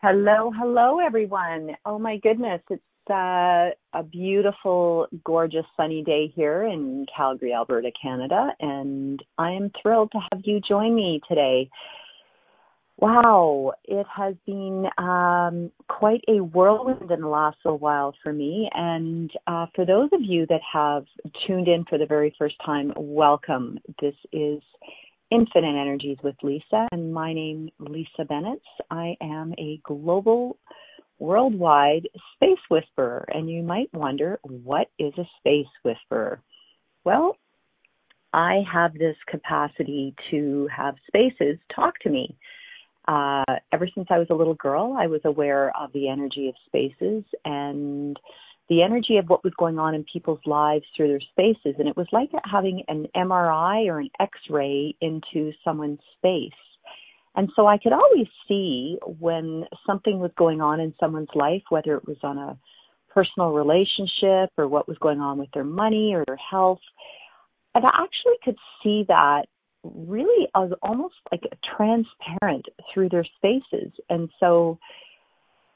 Hello, hello, everyone. Oh my goodness, it's uh, a beautiful, gorgeous, sunny day here in Calgary, Alberta, Canada, and I am thrilled to have you join me today. Wow, it has been um, quite a whirlwind in the last little while for me. And uh, for those of you that have tuned in for the very first time, welcome. This is Infinite Energies with Lisa, and my name Lisa Bennett. I am a global, worldwide space whisperer, and you might wonder what is a space whisperer? Well, I have this capacity to have spaces talk to me. Uh, ever since I was a little girl, I was aware of the energy of spaces and the energy of what was going on in people's lives through their spaces. And it was like having an MRI or an X ray into someone's space. And so I could always see when something was going on in someone's life, whether it was on a personal relationship or what was going on with their money or their health. And I actually could see that really as almost like transparent through their spaces. And so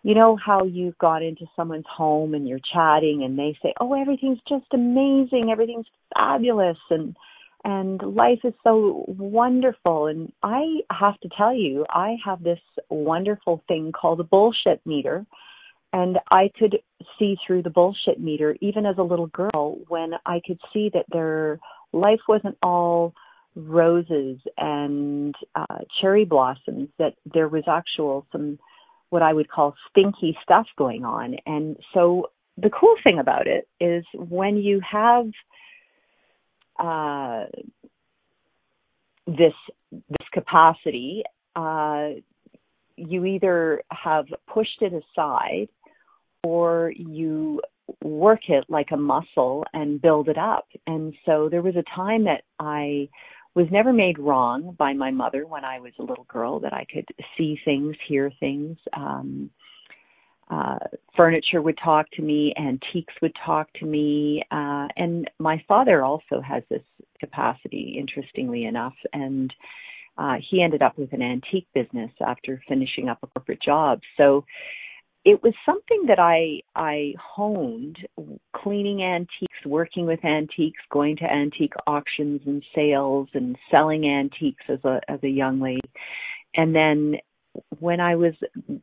you know how you've gone into someone's home and you're chatting and they say, "Oh, everything's just amazing. Everything's fabulous." And and life is so wonderful and I have to tell you, I have this wonderful thing called a bullshit meter and I could see through the bullshit meter even as a little girl when I could see that their life wasn't all roses and uh cherry blossoms that there was actual some what I would call stinky stuff going on. And so the cool thing about it is when you have uh, this this capacity, uh, you either have pushed it aside or you work it like a muscle and build it up. And so there was a time that I was never made wrong by my mother when I was a little girl that I could see things, hear things. Um, uh, furniture would talk to me, antiques would talk to me, uh, and my father also has this capacity, interestingly enough, and uh, he ended up with an antique business after finishing up a corporate job. So it was something that I I honed cleaning antiques, working with antiques, going to antique auctions and sales and selling antiques as a as a young lady. And then when I was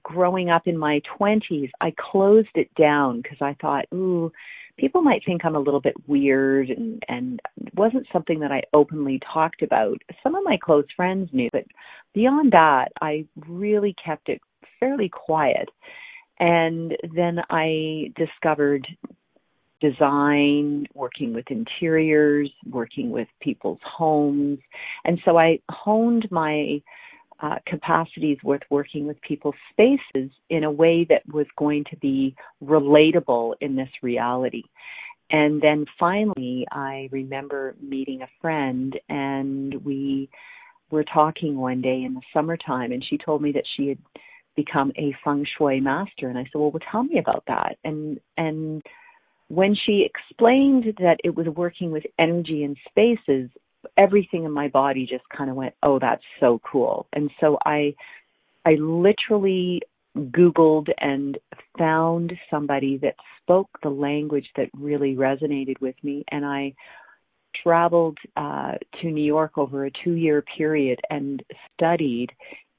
growing up in my 20s, I closed it down because I thought, ooh, people might think I'm a little bit weird and and it wasn't something that I openly talked about. Some of my close friends knew, but beyond that, I really kept it fairly quiet and then I discovered design, working with interiors, working with people's homes. And so I honed my uh, capacities with working with people's spaces in a way that was going to be relatable in this reality. And then finally, I remember meeting a friend and we were talking one day in the summertime and she told me that she had become a feng shui master. And i said well, well tell me about that. And and when she explained that it was working with energy and spaces everything in my body just kind of went oh that's so cool. And so i i literally googled and found somebody that spoke the language that really resonated with me. And i traveled uh, to New York over a two year period and studied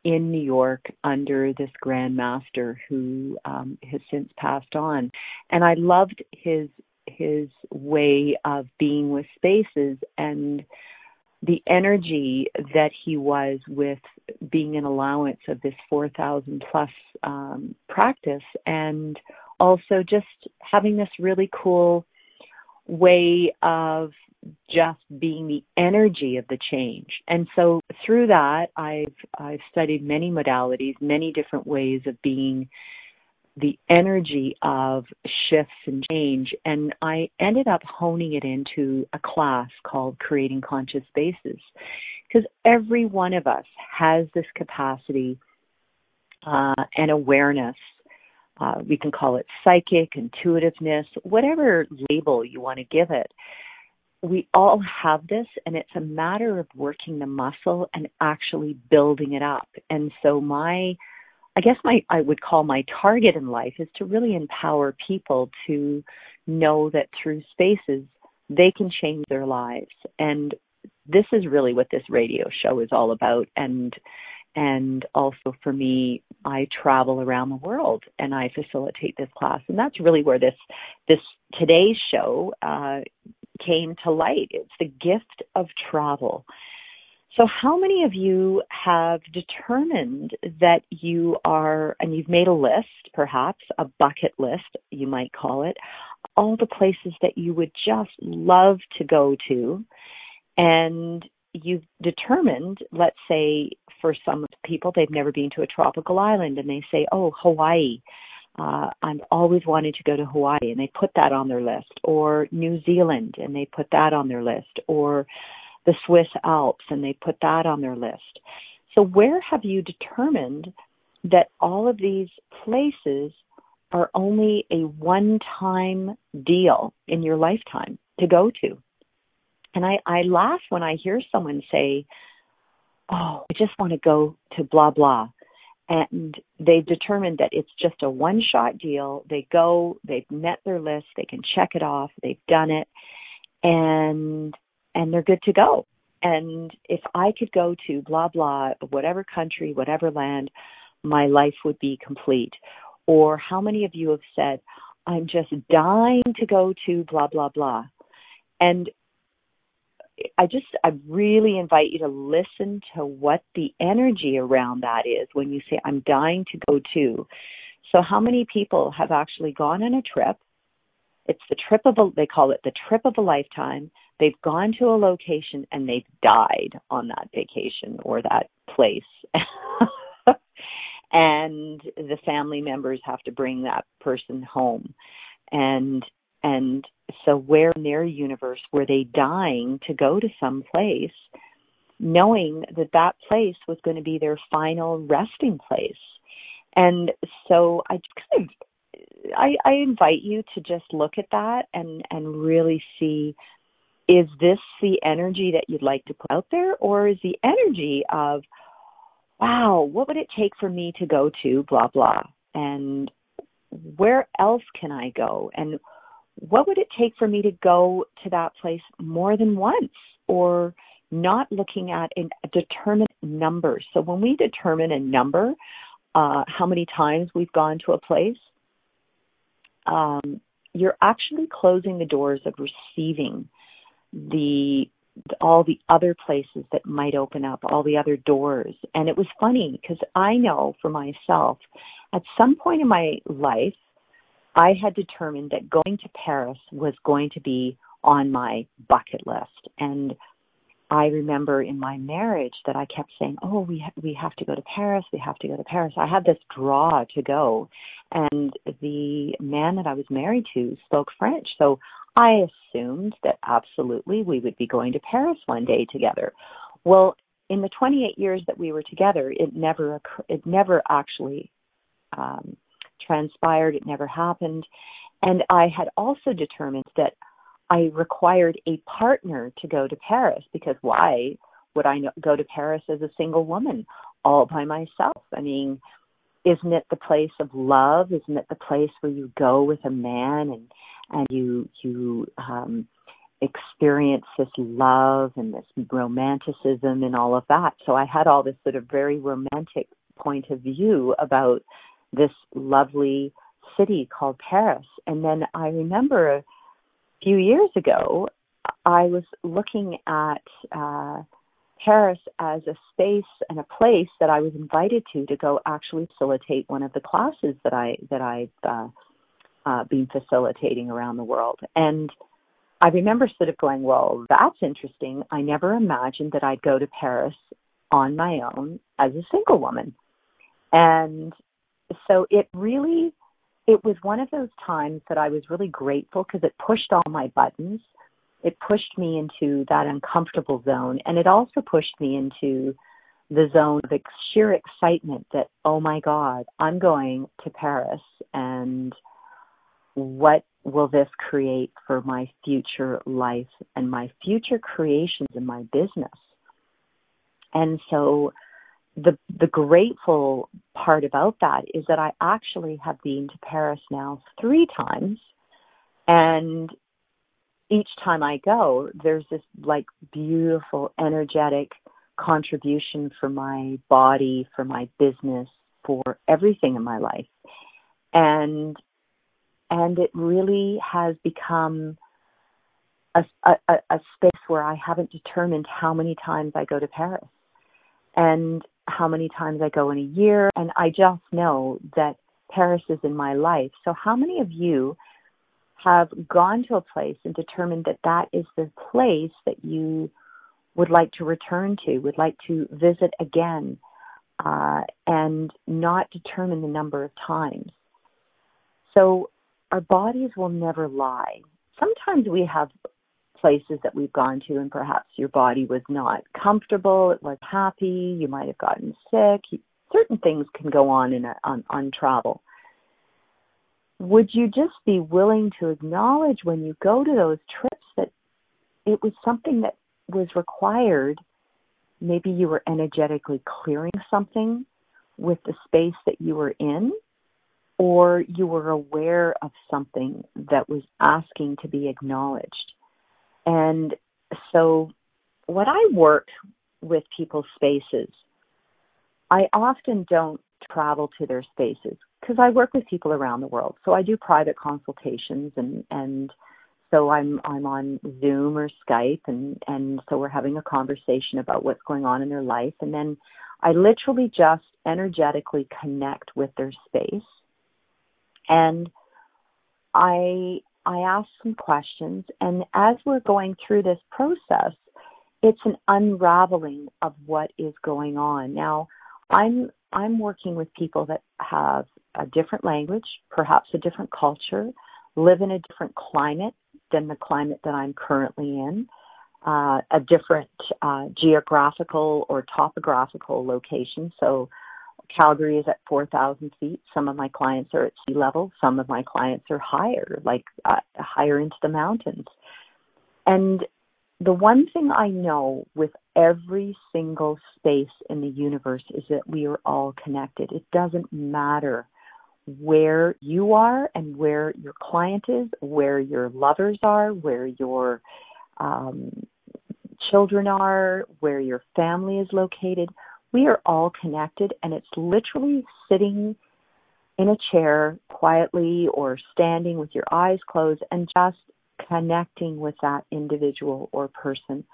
in New York under this Grand Master who um, has since passed on, and I loved his his way of being with spaces and the energy that he was with being an allowance of this 4,000 plus um, practice and also just having this really cool way of just being the energy of the change. And so through that, I've I've studied many modalities, many different ways of being the energy of shifts and change. And I ended up honing it into a class called Creating Conscious Spaces. Because every one of us has this capacity uh, and awareness. Uh, we can call it psychic, intuitiveness, whatever label you want to give it. We all have this, and it's a matter of working the muscle and actually building it up. And so, my I guess my I would call my target in life is to really empower people to know that through spaces they can change their lives. And this is really what this radio show is all about. And and also for me I travel around the world and I facilitate this class. And that's really where this this today's show uh came to light. It's the gift of travel. So, how many of you have determined that you are, and you've made a list, perhaps a bucket list, you might call it, all the places that you would just love to go to, and you've determined, let's say, for some people, they've never been to a tropical island, and they say, "Oh, Hawaii." Uh, I've always wanted to go to Hawaii, and they put that on their list, or New Zealand, and they put that on their list, or the Swiss Alps and they put that on their list. So, where have you determined that all of these places are only a one time deal in your lifetime to go to? And I, I laugh when I hear someone say, Oh, I just want to go to blah, blah. And they've determined that it's just a one shot deal. They go, they've met their list, they can check it off, they've done it. And and they're good to go. And if I could go to blah, blah, whatever country, whatever land, my life would be complete. Or how many of you have said, I'm just dying to go to blah, blah, blah. And I just, I really invite you to listen to what the energy around that is when you say, I'm dying to go to. So, how many people have actually gone on a trip? It's the trip of a, they call it the trip of a lifetime. They've gone to a location and they've died on that vacation or that place. and the family members have to bring that person home. And and so where in their universe were they dying to go to some place knowing that that place was going to be their final resting place? And so i kind of I, I invite you to just look at that and and really see is this the energy that you'd like to put out there? Or is the energy of wow what would it take for me to go to blah blah? And where else can i go? And what would it take for me to go to that place more than once or not looking at a determined number so when we determine a number uh, how many times we've gone to a place um, you're actually closing the doors of receiving the all the other places that might open up, all the other doors. And it was funny because I know for myself, at some point in my life, I had determined that going to Paris was going to be on my bucket list. And I remember in my marriage that I kept saying, "Oh, we ha- we have to go to Paris. We have to go to Paris." I had this draw to go, and the man that I was married to spoke French, so I assumed that absolutely we would be going to Paris one day together. Well, in the 28 years that we were together, it never it never actually um, transpired. It never happened, and I had also determined that I required a partner to go to Paris because why would I go to Paris as a single woman all by myself? I mean, isn't it the place of love? Isn't it the place where you go with a man and and you you um experience this love and this romanticism and all of that. So I had all this sort of very romantic point of view about this lovely city called Paris. And then I remember a few years ago, I was looking at uh, Paris as a space and a place that I was invited to to go actually facilitate one of the classes that I that I've uh, uh, been facilitating around the world. And I remember sort of going, well, that's interesting. I never imagined that I'd go to Paris on my own as a single woman. And so it really, it was one of those times that I was really grateful because it pushed all my buttons. It pushed me into that uncomfortable zone. And it also pushed me into the zone of sheer excitement that, oh my God, I'm going to Paris and what will this create for my future life and my future creations in my business? And so the the grateful part about that is that I actually have been to Paris now 3 times and each time I go there's this like beautiful energetic contribution for my body, for my business, for everything in my life. And and it really has become a, a, a space where I haven't determined how many times I go to Paris and how many times I go in a year. And I just know that Paris is in my life. So, how many of you have gone to a place and determined that that is the place that you would like to return to, would like to visit again, uh, and not determine the number of times? So, our bodies will never lie. Sometimes we have places that we've gone to and perhaps your body was not comfortable, it was happy, you might have gotten sick. Certain things can go on in a, on, on travel. Would you just be willing to acknowledge when you go to those trips that it was something that was required? Maybe you were energetically clearing something with the space that you were in or you were aware of something that was asking to be acknowledged. And so, what I work with people's spaces, I often don't travel to their spaces because I work with people around the world. So I do private consultations and and so I'm I'm on Zoom or Skype and and so we're having a conversation about what's going on in their life and then I literally just energetically connect with their space and I I ask some questions and as we're going through this process, it's an unraveling of what is going on. Now, I'm I'm working with people that have a different language, perhaps a different culture, live in a different climate than the climate that I'm currently in, uh, a different uh, geographical or topographical location. So Calgary is at 4,000 feet. Some of my clients are at sea level. Some of my clients are higher, like uh, higher into the mountains. And the one thing I know with every single space in the universe is that we are all connected. It doesn't matter where you are and where your client is, where your lovers are, where your um, children are, where your family is located we are all connected and it's literally sitting in a chair quietly or standing with your eyes closed and just connecting with that individual or person.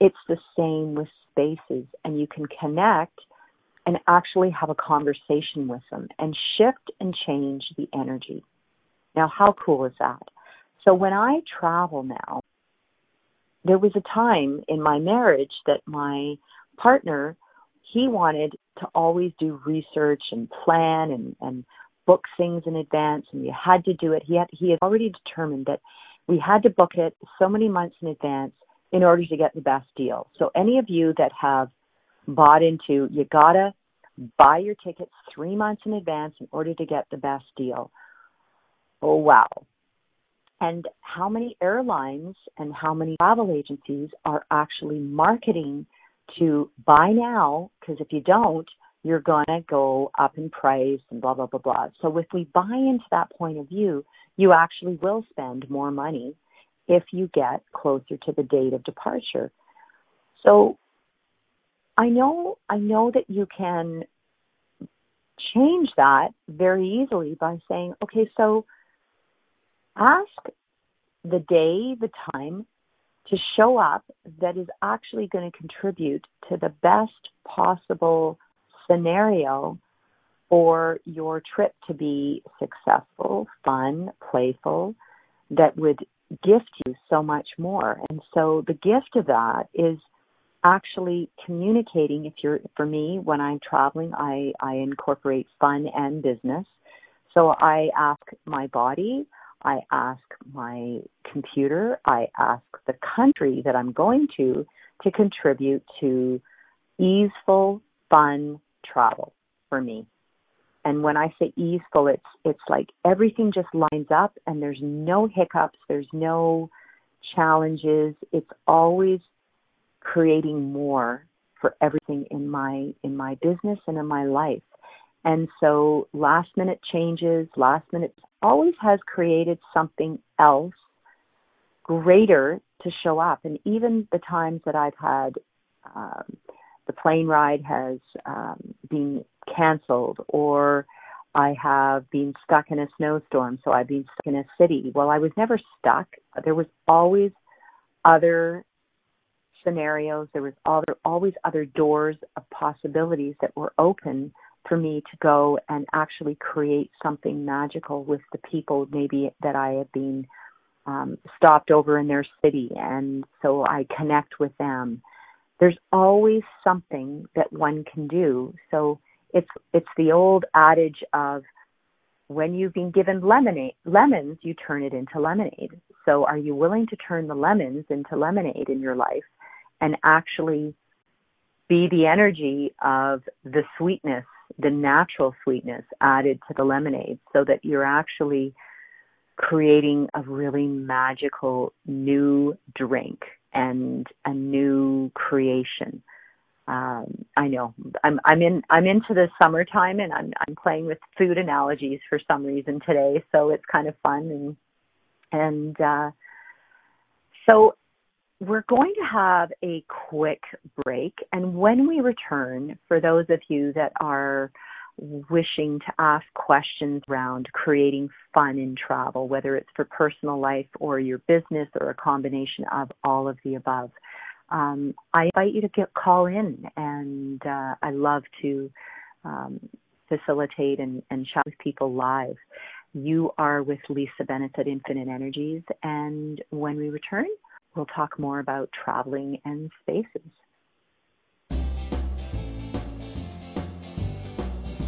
It's the same with spaces and you can connect and actually have a conversation with them and shift and change the energy. Now, how cool is that? So when I travel now, there was a time in my marriage that my partner he wanted to always do research and plan and, and book things in advance and you had to do it. He had he had already determined that we had to book it so many months in advance in order to get the best deal. So any of you that have bought into you gotta buy your tickets three months in advance in order to get the best deal. Oh wow. And how many airlines and how many travel agencies are actually marketing to buy now because if you don't, you're going to go up in price and blah, blah, blah, blah. So if we buy into that point of view, you actually will spend more money if you get closer to the date of departure. So I know, I know that you can change that very easily by saying, okay, so ask the day, the time, to show up that is actually going to contribute to the best possible scenario for your trip to be successful, fun, playful, that would gift you so much more. And so the gift of that is actually communicating if you're for me when I'm traveling I I incorporate fun and business. So I ask my body, I ask my computer, I ask the country that I'm going to to contribute to easeful, fun travel for me. And when I say easeful, it's it's like everything just lines up and there's no hiccups, there's no challenges. It's always creating more for everything in my in my business and in my life. And so last minute changes, last minute always has created something else greater to show up. And even the times that I've had um, the plane ride has um, been canceled or I have been stuck in a snowstorm, so I've been stuck in a city. Well, I was never stuck. There was always other scenarios. There was all, other, always other doors of possibilities that were open for me to go and actually create something magical with the people maybe that I have been um, stopped over in their city, and so I connect with them there's always something that one can do. So it's it's the old adage of when you've been given lemonade lemons, you turn it into lemonade. So are you willing to turn the lemons into lemonade in your life and actually be the energy of the sweetness, the natural sweetness added to the lemonade so that you're actually creating a really magical new drink and a new creation. Um, I know I'm I'm in I'm into the summertime and I'm I'm playing with food analogies for some reason today, so it's kind of fun and and uh, so we're going to have a quick break, and when we return, for those of you that are wishing to ask questions around creating fun in travel, whether it's for personal life or your business or a combination of all of the above. Um, I invite you to get call in, and uh, I love to um, facilitate and, and chat with people live. You are with Lisa Bennett at Infinite Energies, and when we return, we'll talk more about traveling and spaces.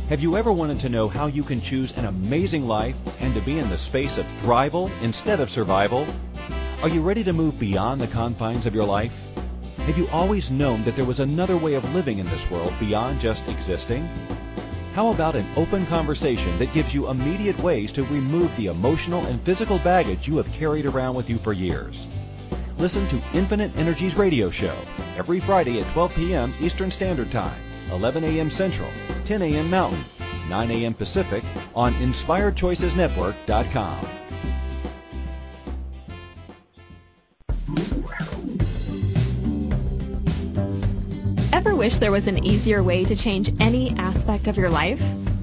Have you ever wanted to know how you can choose an amazing life and to be in the space of thrival instead of survival? Are you ready to move beyond the confines of your life? Have you always known that there was another way of living in this world beyond just existing? How about an open conversation that gives you immediate ways to remove the emotional and physical baggage you have carried around with you for years? Listen to Infinite Energies Radio Show every Friday at 12 p.m. Eastern Standard Time 11 a.m. Central, 10 a.m. Mountain, 9 a.m. Pacific on InspiredChoicesNetwork.com. Ever wish there was an easier way to change any aspect of your life?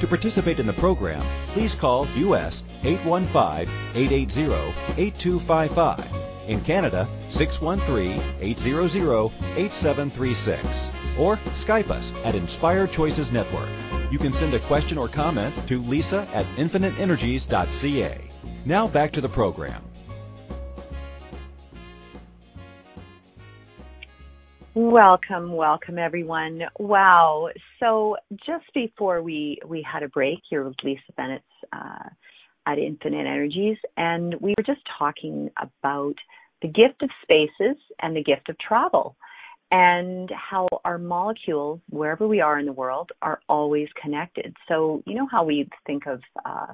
To participate in the program, please call U.S. 815-880-8255. In Canada, 613-800-8736. Or Skype us at Inspired Choices Network. You can send a question or comment to lisa at infiniteenergies.ca. Now back to the program. Welcome, welcome everyone. Wow. So just before we, we had a break here with Lisa Bennett uh, at Infinite Energies, and we were just talking about the gift of spaces and the gift of travel. and how our molecules, wherever we are in the world, are always connected. So, you know how we think of uh,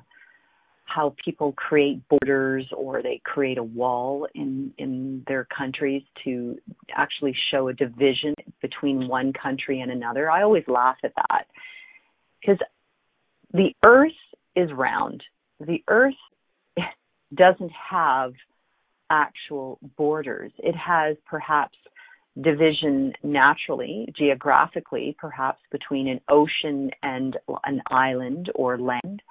how people create borders or they create a wall in, in their countries to actually show a division between one country and another. I always laugh at that because the earth is round. The earth doesn't have actual borders. It has perhaps division naturally, geographically, perhaps between an ocean and an island or land.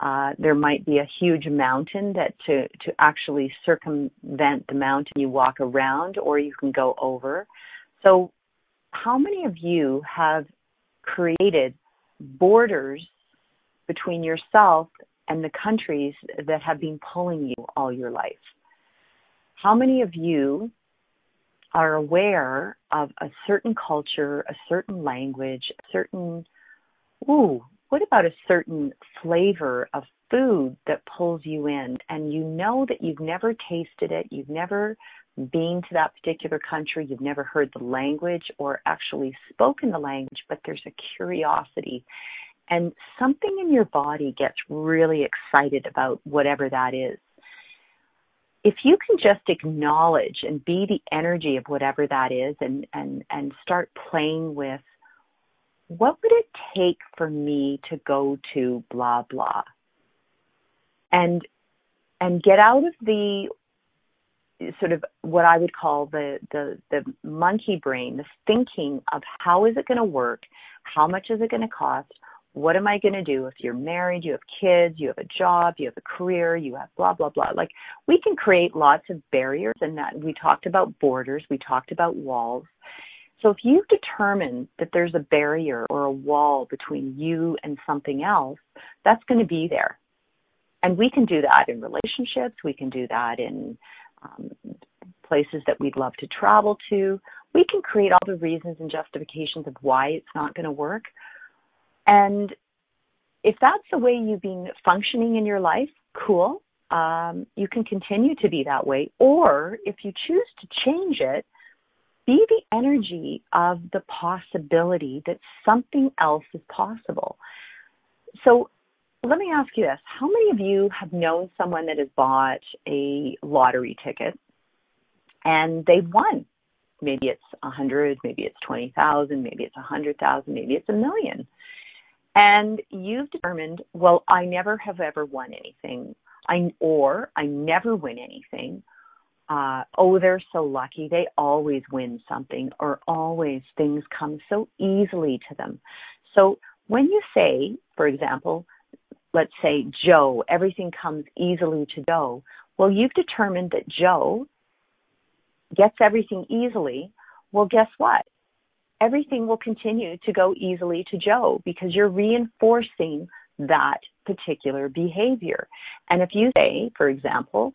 Uh, there might be a huge mountain that to, to actually circumvent the mountain you walk around or you can go over. So how many of you have created borders between yourself and the countries that have been pulling you all your life? How many of you are aware of a certain culture, a certain language, a certain, ooh, what about a certain flavor of food that pulls you in and you know that you've never tasted it, you've never been to that particular country, you've never heard the language or actually spoken the language, but there's a curiosity and something in your body gets really excited about whatever that is. If you can just acknowledge and be the energy of whatever that is and, and, and start playing with what would it take for me to go to blah blah and and get out of the sort of what I would call the the the monkey brain, the thinking of how is it going to work, how much is it going to cost, what am I going to do if you're married, you have kids, you have a job, you have a career, you have blah blah blah. Like we can create lots of barriers and that we talked about borders, we talked about walls. So if you determine that there's a barrier or a wall between you and something else, that's going to be there. And we can do that in relationships, we can do that in um, places that we'd love to travel to. We can create all the reasons and justifications of why it's not going to work. And if that's the way you've been functioning in your life, cool. Um, you can continue to be that way. Or if you choose to change it, be the energy of the possibility that something else is possible. So let me ask you this. How many of you have known someone that has bought a lottery ticket and they've won? Maybe it's a hundred, maybe it's twenty thousand, maybe it's a hundred thousand, maybe it's a million. And you've determined, well, I never have ever won anything. I or I never win anything uh, oh, they're so lucky. They always win something, or always things come so easily to them. So when you say, for example, let's say Joe, everything comes easily to Joe, well, you've determined that Joe gets everything easily. Well, guess what? Everything will continue to go easily to Joe because you're reinforcing that particular behavior. And if you say, for example,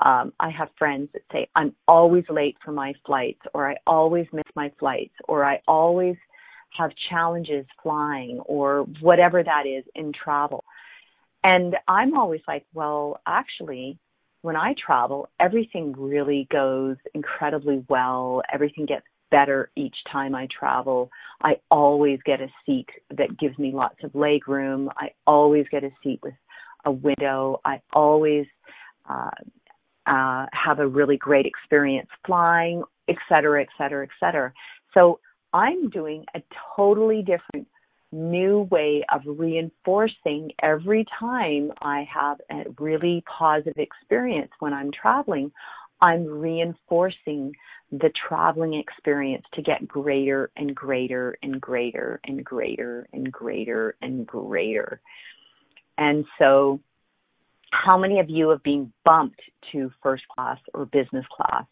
um, I have friends that say, I'm always late for my flights, or I always miss my flights, or I always have challenges flying, or whatever that is in travel. And I'm always like, well, actually, when I travel, everything really goes incredibly well. Everything gets better each time I travel. I always get a seat that gives me lots of leg room. I always get a seat with a window. I always uh, uh, have a really great experience flying, et cetera, et cetera, et cetera. So I'm doing a totally different new way of reinforcing every time I have a really positive experience when I'm traveling. I'm reinforcing the traveling experience to get greater and greater and greater and greater and greater and greater. And so how many of you have been bumped to first class or business class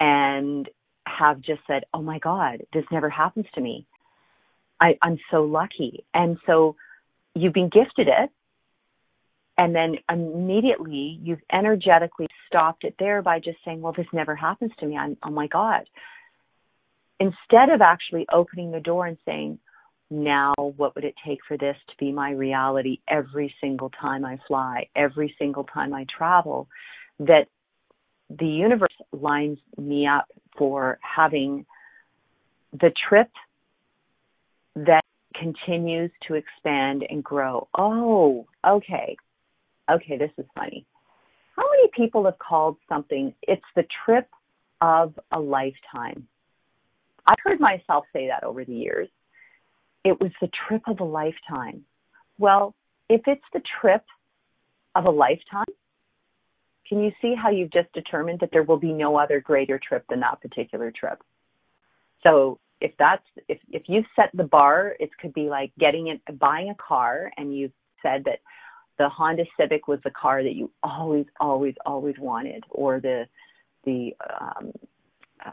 and have just said, Oh my God, this never happens to me. I, I'm so lucky. And so you've been gifted it. And then immediately you've energetically stopped it there by just saying, well, this never happens to me. I'm, oh my God. Instead of actually opening the door and saying, now what would it take for this to be my reality every single time I fly, every single time I travel, that the universe lines me up for having the trip that continues to expand and grow. Oh, okay. Okay, this is funny. How many people have called something, it's the trip of a lifetime? I've heard myself say that over the years. It was the trip of a lifetime. Well, if it's the trip of a lifetime, can you see how you've just determined that there will be no other greater trip than that particular trip? So if that's if if you've set the bar, it could be like getting it buying a car and you've said that the Honda Civic was the car that you always always always wanted or the the um uh,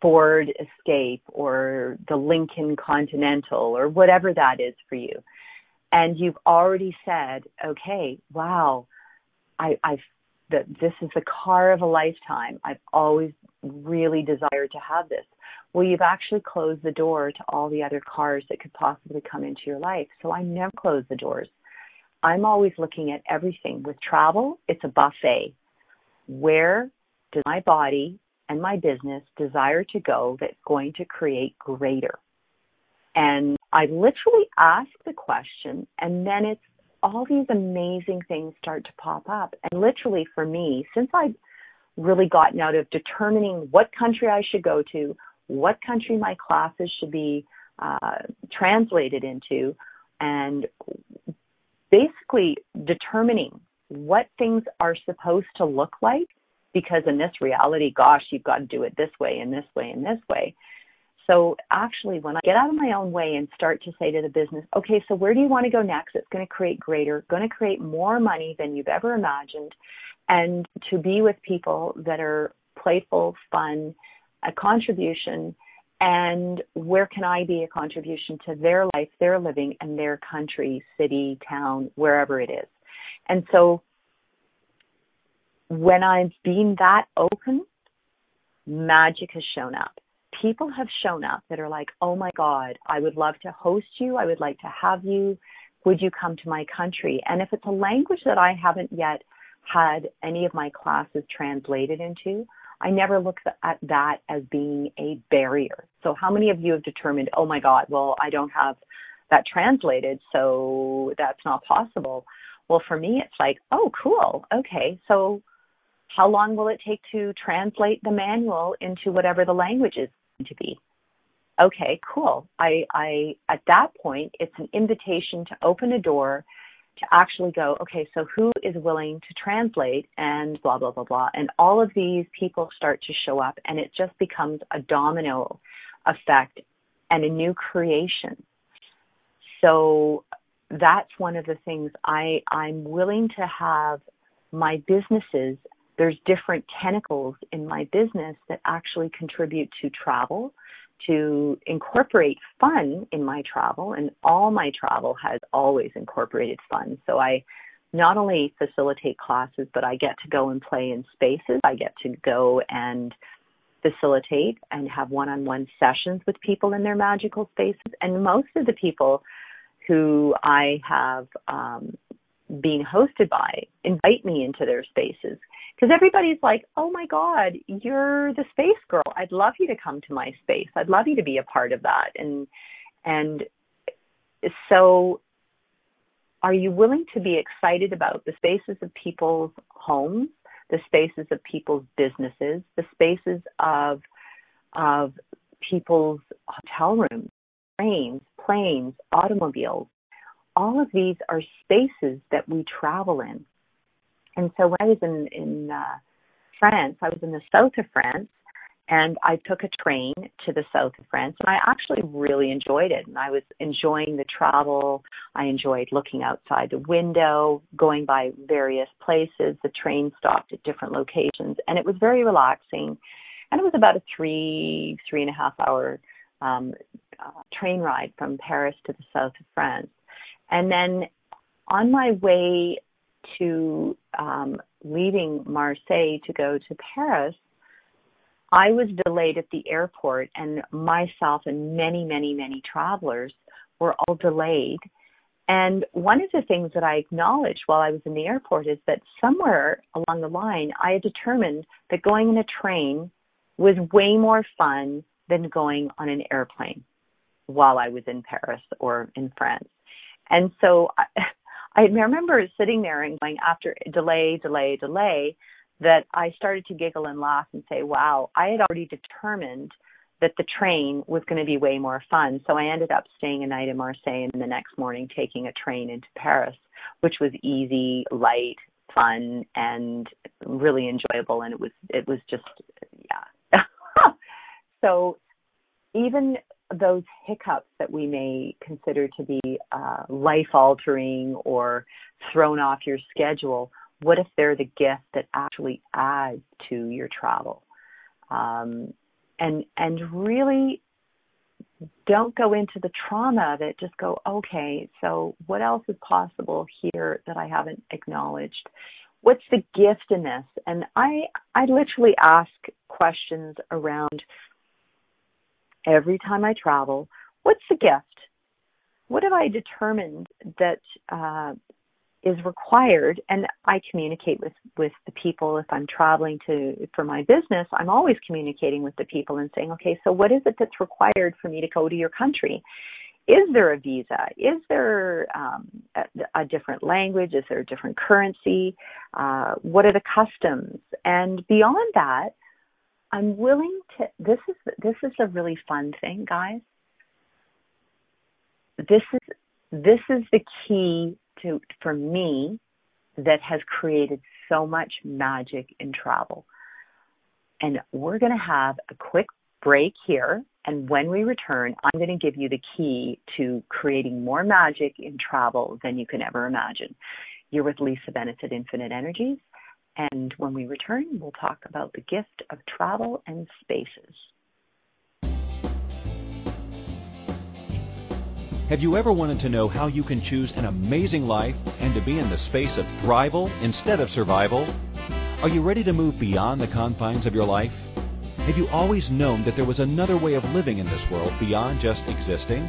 Ford Escape or the Lincoln Continental or whatever that is for you. And you've already said, okay, wow, I, I've that this is the car of a lifetime. I've always really desired to have this. Well, you've actually closed the door to all the other cars that could possibly come into your life. So I never close the doors. I'm always looking at everything. With travel, it's a buffet. Where does my body and my business desire to go that's going to create greater? And I literally ask the question, and then it's all these amazing things start to pop up. And literally for me, since I've really gotten out of determining what country I should go to, what country my classes should be uh, translated into, and basically determining what things are supposed to look like because in this reality, gosh, you've got to do it this way and this way and this way. So actually, when I get out of my own way and start to say to the business, okay, so where do you want to go next? It's going to create greater, going to create more money than you've ever imagined, and to be with people that are playful, fun, a contribution, and where can I be a contribution to their life, their living, and their country, city, town, wherever it is. And so when I've been that open, magic has shown up. People have shown up that are like, oh my God, I would love to host you. I would like to have you. Would you come to my country? And if it's a language that I haven't yet had any of my classes translated into, I never look at that as being a barrier. So how many of you have determined, oh my God, well, I don't have that translated, so that's not possible. Well, for me, it's like, oh, cool. Okay. So how long will it take to translate the manual into whatever the language is going to be? Okay, cool. I, I, at that point, it's an invitation to open a door to actually go, okay, so who is willing to translate and blah, blah, blah, blah. And all of these people start to show up and it just becomes a domino effect and a new creation. So that's one of the things I, I'm willing to have my businesses. There's different tentacles in my business that actually contribute to travel, to incorporate fun in my travel, and all my travel has always incorporated fun. So I not only facilitate classes, but I get to go and play in spaces. I get to go and facilitate and have one on one sessions with people in their magical spaces. And most of the people who I have um, been hosted by invite me into their spaces because everybody's like, "Oh my God, you're the space girl. I'd love you to come to my space. I'd love you to be a part of that." And and so, are you willing to be excited about the spaces of people's homes, the spaces of people's businesses, the spaces of of people's hotel rooms, trains, planes, automobiles? All of these are spaces that we travel in and so when I was in in uh, France, I was in the south of France, and I took a train to the south of France, and I actually really enjoyed it. And I was enjoying the travel. I enjoyed looking outside the window, going by various places. The train stopped at different locations, and it was very relaxing. And it was about a three three and a half hour um, uh, train ride from Paris to the south of France. And then on my way to um, leaving Marseille to go to Paris, I was delayed at the airport, and myself and many, many, many travelers were all delayed. And one of the things that I acknowledged while I was in the airport is that somewhere along the line, I had determined that going in a train was way more fun than going on an airplane while I was in Paris or in France. And so I, I remember sitting there and going after delay, delay, delay, that I started to giggle and laugh and say, wow, I had already determined that the train was going to be way more fun. So I ended up staying a night in Marseille and the next morning taking a train into Paris, which was easy, light, fun, and really enjoyable. And it was, it was just, yeah. so even those hiccups that we may consider to be uh, life altering or thrown off your schedule, what if they're the gift that actually adds to your travel? Um, and and really don't go into the trauma of it. Just go, okay, so what else is possible here that I haven't acknowledged? What's the gift in this? And I I literally ask questions around every time I travel. What's the gift? What have I determined that uh, is required? And I communicate with with the people. If I'm traveling to for my business I'm always communicating with the people and saying okay so what is it that's required for me to go to your country? Is there a visa? Is there um, a, a, different language? Is there a different currency? Uh, what are the customs? And beyond that I'm willing to this is this is a really fun thing guys this is this is the key to for me that has created so much magic in travel. And we're going to have a quick break here. And when we return, I'm going to give you the key to creating more magic in travel than you can ever imagine. You're with Lisa Bennett at Infinite Energies. And when we return, we'll talk about the gift of travel and spaces. Have you ever wanted to know how you can choose an amazing life and to be in the space of thrival instead of survival? Are you ready to move beyond the confines of your life? Have you always known that there was another way of living in this world beyond just existing?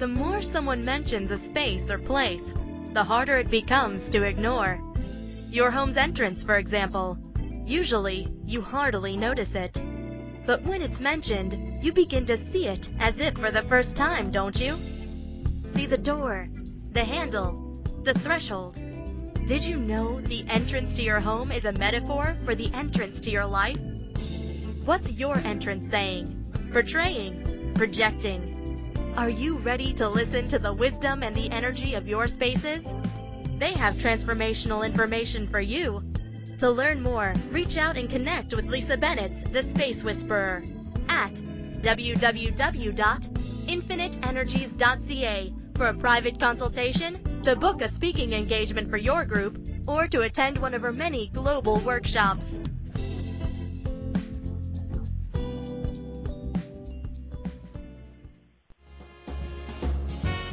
The more someone mentions a space or place, the harder it becomes to ignore. Your home's entrance, for example. Usually, you hardly notice it. But when it's mentioned, you begin to see it as if for the first time, don't you? See the door, the handle, the threshold. Did you know the entrance to your home is a metaphor for the entrance to your life? What's your entrance saying? Portraying? Projecting? Are you ready to listen to the wisdom and the energy of your spaces? They have transformational information for you to learn more, reach out and connect with Lisa Bennett's The Space Whisperer at www.infiniteenergies.ca for a private consultation, to book a speaking engagement for your group, or to attend one of her many global workshops.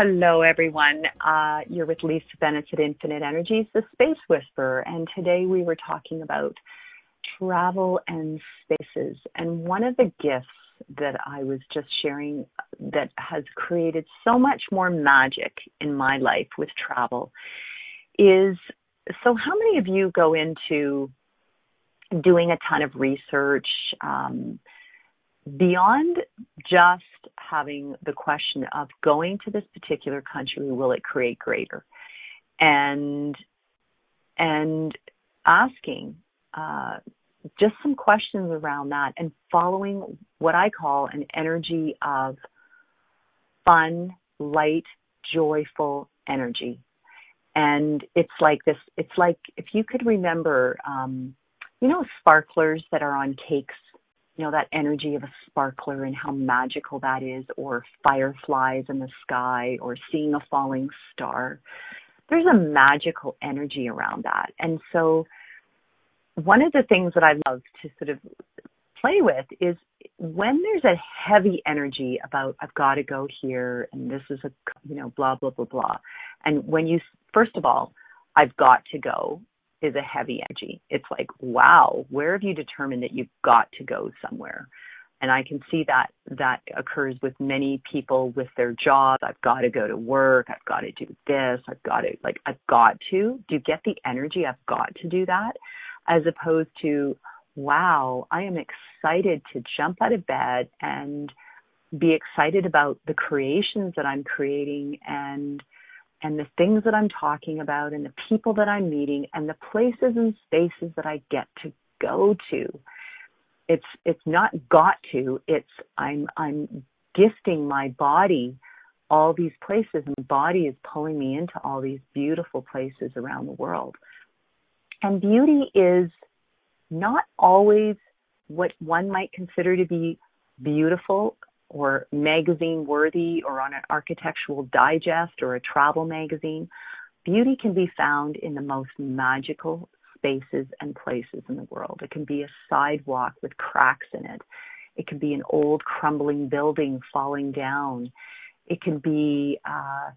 Hello, everyone. Uh, you're with Lisa Bennett at Infinite Energies, the Space Whisperer, and today we were talking about travel and spaces. And one of the gifts that I was just sharing that has created so much more magic in my life with travel is so, how many of you go into doing a ton of research? Um, beyond just having the question of going to this particular country, will it create greater? And and asking, uh, just some questions around that and following what I call an energy of fun, light, joyful energy. And it's like this, it's like if you could remember, um, you know, sparklers that are on cakes, you know, that energy of a sparkler and how magical that is, or fireflies in the sky, or seeing a falling star. There's a magical energy around that. And so, one of the things that I love to sort of play with is when there's a heavy energy about I've got to go here and this is a you know blah blah blah blah and when you first of all I've got to go is a heavy energy. It's like wow where have you determined that you've got to go somewhere? And I can see that that occurs with many people with their jobs. I've got to go to work. I've got to do this. I've got to like I've got to. Do you get the energy? I've got to do that as opposed to wow, I am excited to jump out of bed and be excited about the creations that I'm creating and and the things that I'm talking about and the people that I'm meeting and the places and spaces that I get to go to. It's it's not got to, it's I'm I'm gifting my body all these places and body is pulling me into all these beautiful places around the world. And beauty is not always what one might consider to be beautiful or magazine worthy or on an architectural digest or a travel magazine. Beauty can be found in the most magical spaces and places in the world. It can be a sidewalk with cracks in it. It can be an old crumbling building falling down. It can be uh,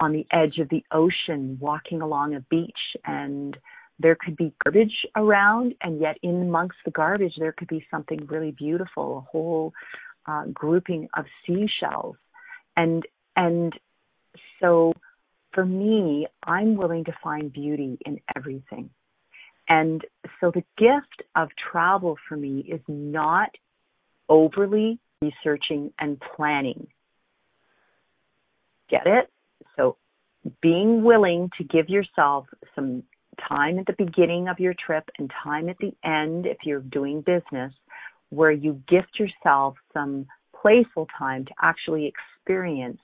on the edge of the ocean, walking along a beach and there could be garbage around, and yet in amongst the garbage, there could be something really beautiful, a whole uh, grouping of seashells. And, and so for me, I'm willing to find beauty in everything. And so the gift of travel for me is not overly researching and planning. Get it? So being willing to give yourself some time at the beginning of your trip and time at the end if you're doing business where you gift yourself some playful time to actually experience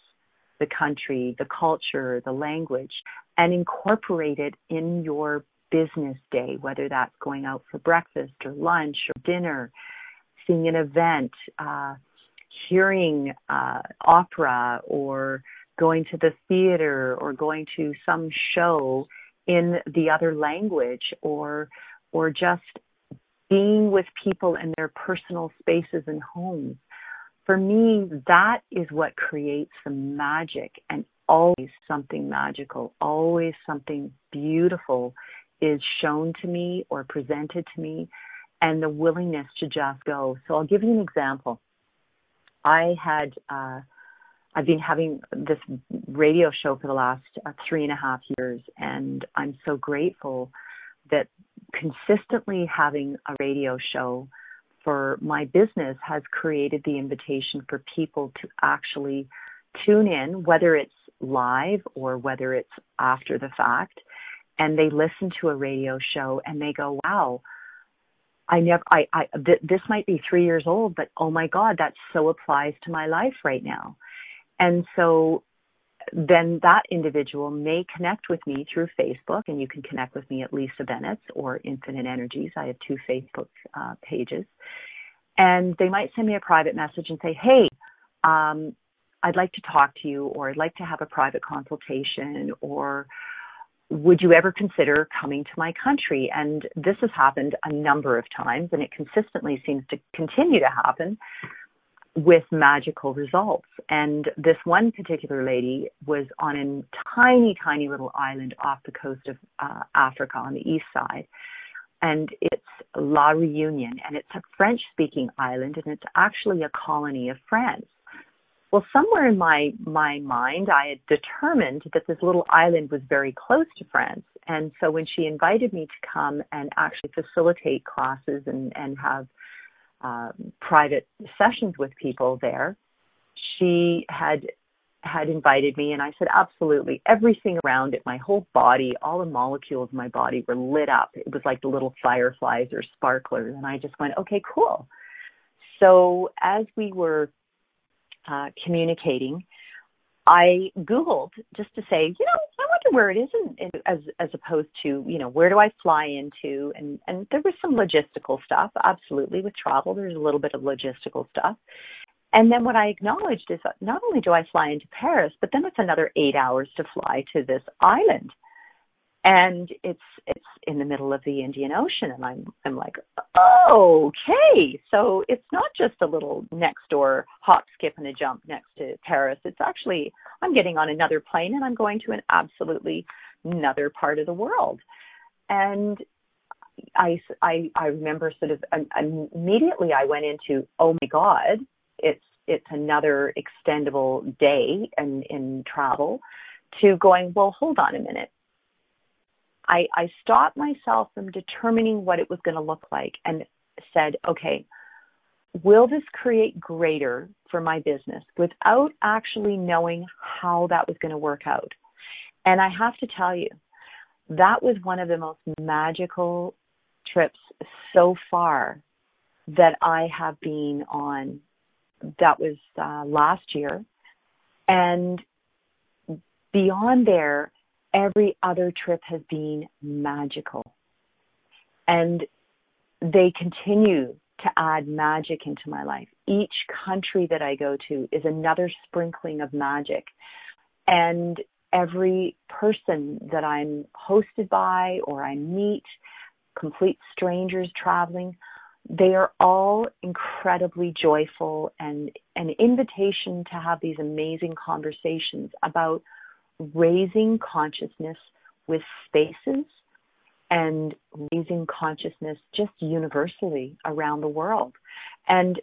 the country, the culture, the language, and incorporate it in your business day, whether that's going out for breakfast or lunch or dinner, seeing an event, uh, hearing uh, opera, or going to the theater or going to some show in the other language or or just being with people in their personal spaces and homes. For me, that is what creates the magic and always something magical, always something beautiful is shown to me or presented to me and the willingness to just go. So I'll give you an example. I had uh, I've been having this radio show for the last uh, three and a half years, and I'm so grateful that consistently having a radio show for my business has created the invitation for people to actually tune in, whether it's live or whether it's after the fact, and they listen to a radio show and they go, wow, I never, I, I, th- this might be three years old, but oh my God, that so applies to my life right now. And so then that individual may connect with me through Facebook, and you can connect with me at Lisa Bennett or Infinite Energies. I have two Facebook uh, pages. And they might send me a private message and say, hey, um, I'd like to talk to you, or I'd like to have a private consultation, or would you ever consider coming to my country? And this has happened a number of times, and it consistently seems to continue to happen with magical results. And this one particular lady was on a tiny, tiny little island off the coast of uh, Africa on the east side. And it's La Reunion, and it's a French speaking island, and it's actually a colony of France. Well, somewhere in my, my mind, I had determined that this little island was very close to France. And so when she invited me to come and actually facilitate classes and, and have um, private sessions with people there, she had had invited me and I said absolutely. Everything around it my whole body all the molecules in my body were lit up. It was like the little fireflies or sparklers and I just went okay cool. So as we were uh, communicating I googled just to say you know I wonder where it is and, as as opposed to you know where do I fly into and and there was some logistical stuff absolutely with travel there's a little bit of logistical stuff and then what I acknowledged is that not only do I fly into Paris, but then it's another eight hours to fly to this island. And it's it's in the middle of the Indian Ocean and I'm I'm like, okay. So it's not just a little next door hop, skip and a jump next to Paris. It's actually I'm getting on another plane and I'm going to an absolutely another part of the world. And I, I, I remember sort of um, immediately I went into, oh my God, it's it's another extendable day in, in travel to going, well, hold on a minute. I, I stopped myself from determining what it was going to look like and said, okay, will this create greater for my business without actually knowing how that was going to work out? And I have to tell you, that was one of the most magical trips so far that I have been on that was uh, last year. And beyond there, every other trip has been magical. And they continue to add magic into my life. Each country that I go to is another sprinkling of magic. And every person that I'm hosted by or I meet, complete strangers traveling, they are all incredibly joyful and an invitation to have these amazing conversations about raising consciousness with spaces and raising consciousness just universally around the world. And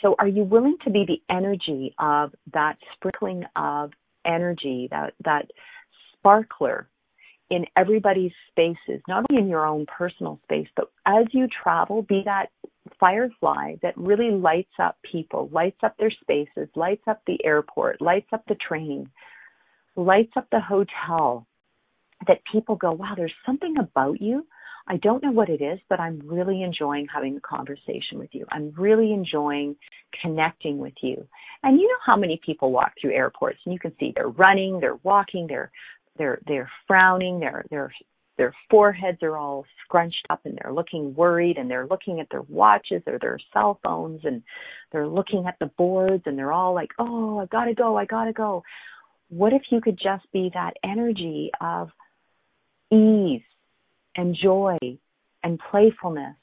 so are you willing to be the energy of that sprinkling of energy, that that sparkler in everybody's spaces, not only in your own personal space, but as you travel, be that firefly that really lights up people, lights up their spaces, lights up the airport, lights up the train, lights up the hotel, that people go, wow, there's something about you. I don't know what it is, but I'm really enjoying having a conversation with you. I'm really enjoying connecting with you. And you know how many people walk through airports and you can see they're running, they're walking, they're they're they're frowning their their their foreheads are all scrunched up and they're looking worried and they're looking at their watches or their cell phones and they're looking at the boards and they're all like oh i gotta go i gotta go what if you could just be that energy of ease and joy and playfulness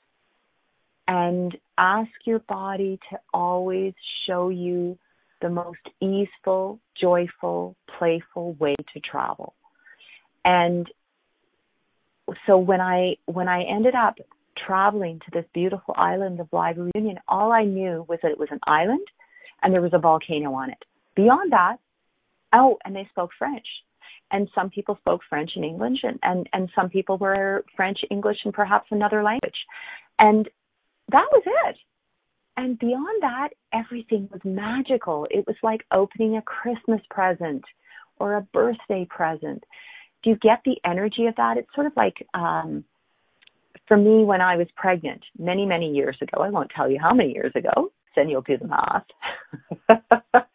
and ask your body to always show you the most easeful, joyful, playful way to travel. And so when I when I ended up traveling to this beautiful island of La Reunion, all I knew was that it was an island and there was a volcano on it. Beyond that, oh, and they spoke French. And some people spoke French and English and, and, and some people were French, English, and perhaps another language. And that was it. And beyond that, everything was magical. It was like opening a Christmas present or a birthday present do you get the energy of that? It's sort of like um, for me when I was pregnant many, many years ago. I won't tell you how many years ago. Then you'll do the math.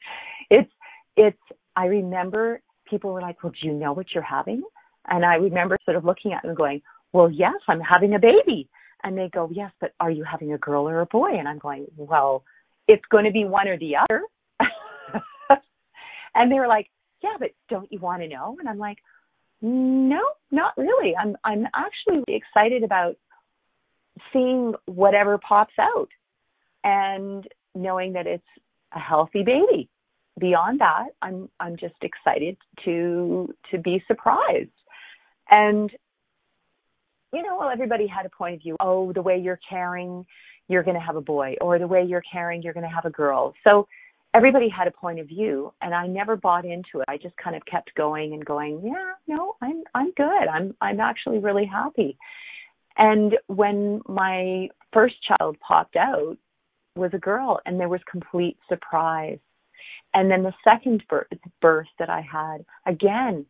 it's it's. I remember people were like, "Well, do you know what you're having?" And I remember sort of looking at them going, "Well, yes, I'm having a baby." And they go, "Yes, but are you having a girl or a boy?" And I'm going, "Well, it's going to be one or the other." and they were like, "Yeah, but don't you want to know?" And I'm like, no, not really. I'm I'm actually excited about seeing whatever pops out and knowing that it's a healthy baby. Beyond that, I'm I'm just excited to to be surprised. And you know, well everybody had a point of view. Oh, the way you're caring, you're going to have a boy, or the way you're caring, you're going to have a girl. So everybody had a point of view and I never bought into it. I just kind of kept going and going, yeah, no, I'm I'm good. I'm I'm actually really happy. And when my first child popped out was a girl and there was complete surprise. And then the second birth, birth that I had, again,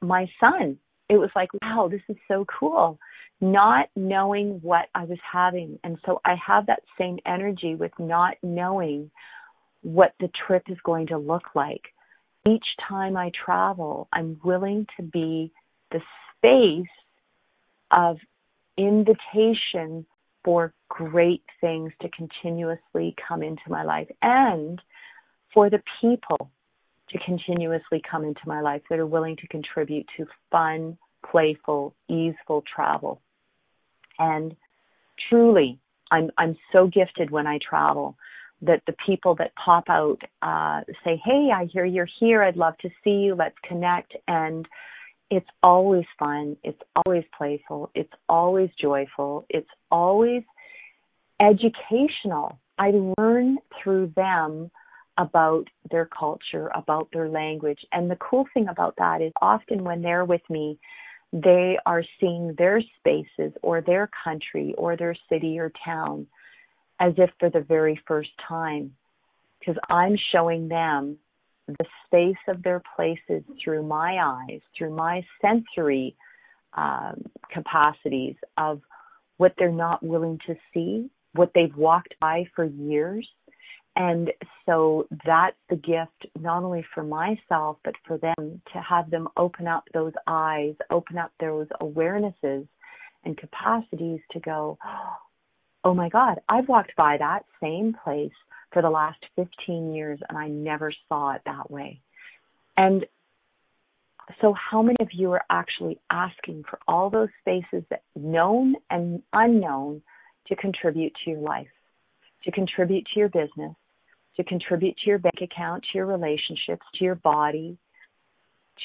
my son. It was like, wow, this is so cool. Not knowing what I was having. And so I have that same energy with not knowing what the trip is going to look like. Each time I travel, I'm willing to be the space of invitation for great things to continuously come into my life and for the people to continuously come into my life that are willing to contribute to fun, playful, easeful travel. And truly, I'm I'm so gifted when I travel that the people that pop out uh, say, "Hey, I hear you're here. I'd love to see you. Let's connect." And it's always fun. It's always playful. It's always joyful. It's always educational. I learn through them about their culture, about their language. And the cool thing about that is often when they're with me, they are seeing their spaces or their country or their city or town as if for the very first time. Because I'm showing them the space of their places through my eyes, through my sensory um, capacities of what they're not willing to see, what they've walked by for years. And so that's the gift, not only for myself, but for them to have them open up those eyes, open up those awarenesses and capacities to go, oh my God, I've walked by that same place for the last 15 years and I never saw it that way. And so how many of you are actually asking for all those spaces that known and unknown to contribute to your life, to contribute to your business, to contribute to your bank account, to your relationships, to your body,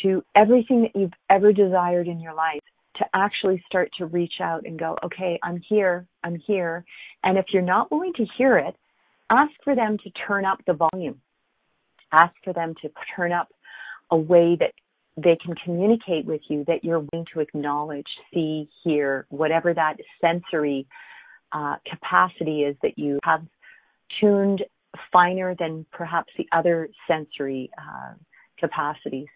to everything that you've ever desired in your life to actually start to reach out and go, okay, I'm here, I'm here. And if you're not willing to hear it, ask for them to turn up the volume. Ask for them to turn up a way that they can communicate with you that you're willing to acknowledge, see, hear, whatever that sensory uh, capacity is that you have tuned finer than perhaps the other sensory uh, capacities.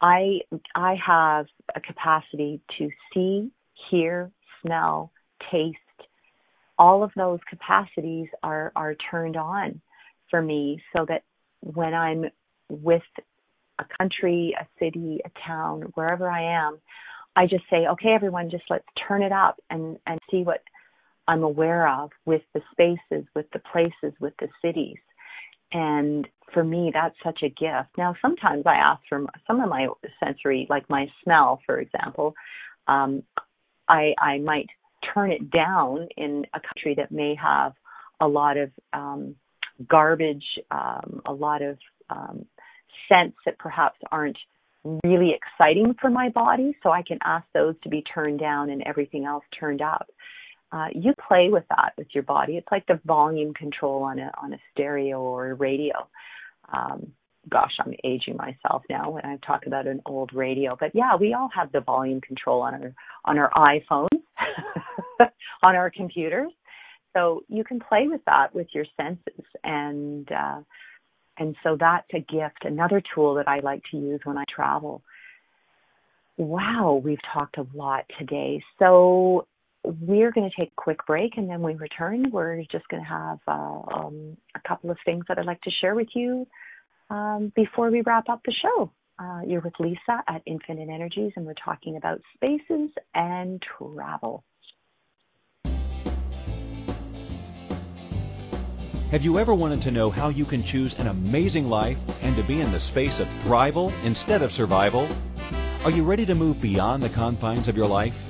I I have a capacity to see, hear, smell, taste. All of those capacities are are turned on for me so that when I'm with a country, a city, a town, wherever I am, I just say, okay, everyone, just let's turn it up and and see what I'm aware of with the spaces, with the places, with the cities. And for me, that's such a gift. Now, sometimes I ask for some of my sensory, like my smell, for example. Um, I, I might turn it down in a country that may have a lot of um, garbage, um, a lot of um, scents that perhaps aren't really exciting for my body. So I can ask those to be turned down and everything else turned up uh, you play with that with your body. It's like the volume control on a on a stereo or a radio. Um, gosh, I'm aging myself now when I talk about an old radio. But yeah, we all have the volume control on our on our iPhones, on our computers. So you can play with that with your senses, and uh, and so that's a gift. Another tool that I like to use when I travel. Wow, we've talked a lot today. So we're going to take a quick break and then we return. We're just going to have uh, um, a couple of things that I'd like to share with you um, before we wrap up the show. Uh, you're with Lisa at Infinite Energies, and we're talking about spaces and travel. Have you ever wanted to know how you can choose an amazing life and to be in the space of thrival instead of survival? Are you ready to move beyond the confines of your life?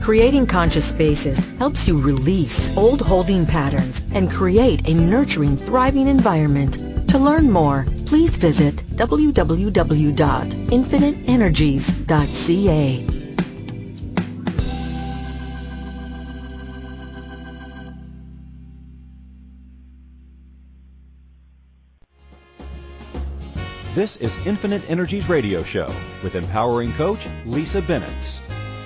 Creating Conscious Spaces helps you release old holding patterns and create a nurturing, thriving environment. To learn more, please visit www.infiniteenergies.ca. This is Infinite Energies Radio Show with empowering coach Lisa Bennett.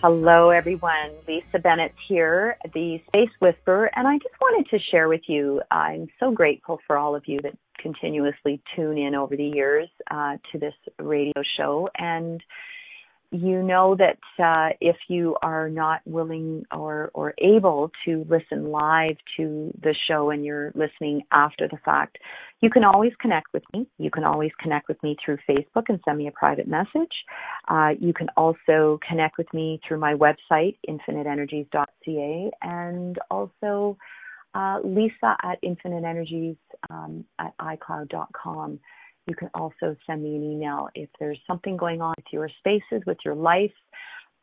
Hello, everyone. Lisa Bennett here, the Space Whisperer, and I just wanted to share with you. I'm so grateful for all of you that continuously tune in over the years uh, to this radio show, and you know that uh, if you are not willing or, or able to listen live to the show and you're listening after the fact, you can always connect with me. You can always connect with me through Facebook and send me a private message. Uh, you can also connect with me through my website, infiniteenergies.ca, and also uh, Lisa at infiniteenergies um, at iCloud.com. You can also send me an email if there's something going on with your spaces, with your life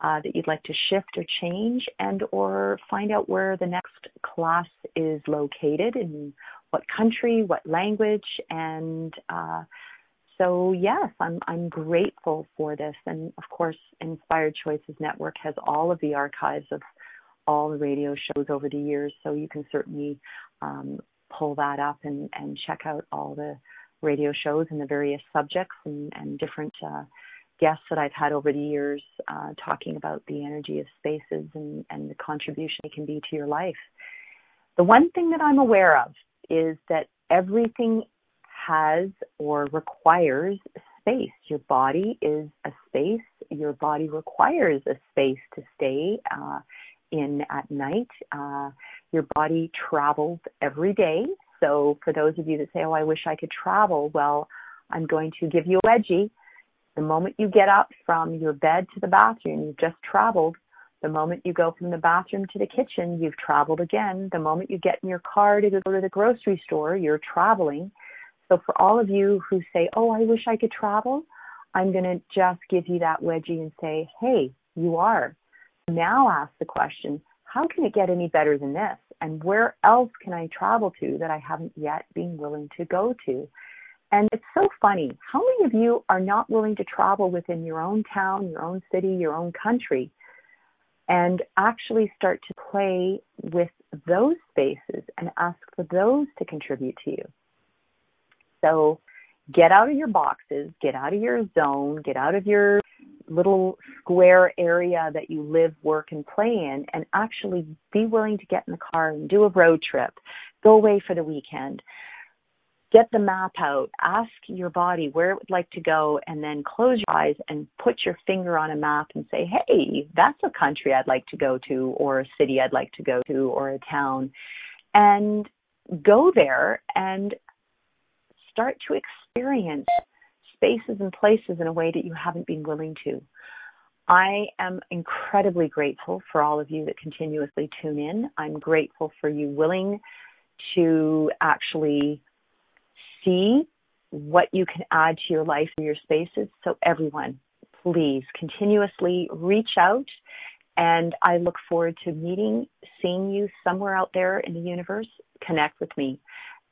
uh, that you'd like to shift or change, and or find out where the next class is located in what country, what language, and uh, so yes, I'm I'm grateful for this, and of course, Inspired Choices Network has all of the archives of all the radio shows over the years, so you can certainly um, pull that up and, and check out all the radio shows and the various subjects and, and different uh, guests that I've had over the years uh, talking about the energy of spaces and, and the contribution it can be to your life. The one thing that I'm aware of is that everything has or requires space. Your body is a space. Your body requires a space to stay uh, in at night. Uh, your body travels every day. So for those of you that say, "Oh, I wish I could travel," well, I'm going to give you a wedgie. The moment you get up from your bed to the bathroom, you've just traveled. The moment you go from the bathroom to the kitchen, you've traveled again. The moment you get in your car to go to the grocery store, you're traveling. So for all of you who say, "Oh, I wish I could travel," I'm going to just give you that wedgie and say, "Hey, you are." Now ask the question, how can it get any better than this? And where else can I travel to that I haven't yet been willing to go to? And it's so funny. How many of you are not willing to travel within your own town, your own city, your own country, and actually start to play with those spaces and ask for those to contribute to you? So get out of your boxes, get out of your zone, get out of your little square area that you live, work, and play in, and actually be willing to get in the car and do a road trip, go away for the weekend. Get the map out, ask your body where it would like to go, and then close your eyes and put your finger on a map and say, hey, that's a country I'd like to go to, or a city I'd like to go to, or a town. And go there and start to experience spaces and places in a way that you haven't been willing to. I am incredibly grateful for all of you that continuously tune in. I'm grateful for you willing to actually see what you can add to your life and your spaces. So, everyone, please continuously reach out. And I look forward to meeting, seeing you somewhere out there in the universe. Connect with me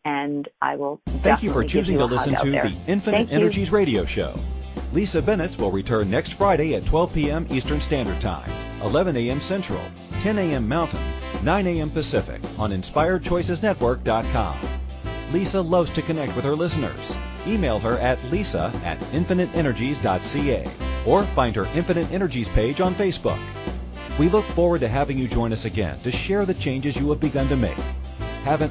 and I will. Thank you for choosing to listen to the Infinite Thank Energies you. Radio Show. Lisa Bennett will return next Friday at 12 p.m. Eastern Standard Time, 11 a.m. Central, 10 a.m. Mountain, 9 a.m. Pacific on InspiredChoicesNetwork.com. Lisa loves to connect with her listeners. Email her at lisa at infiniteenergies.ca or find her Infinite Energies page on Facebook. We look forward to having you join us again to share the changes you have begun to make. Have an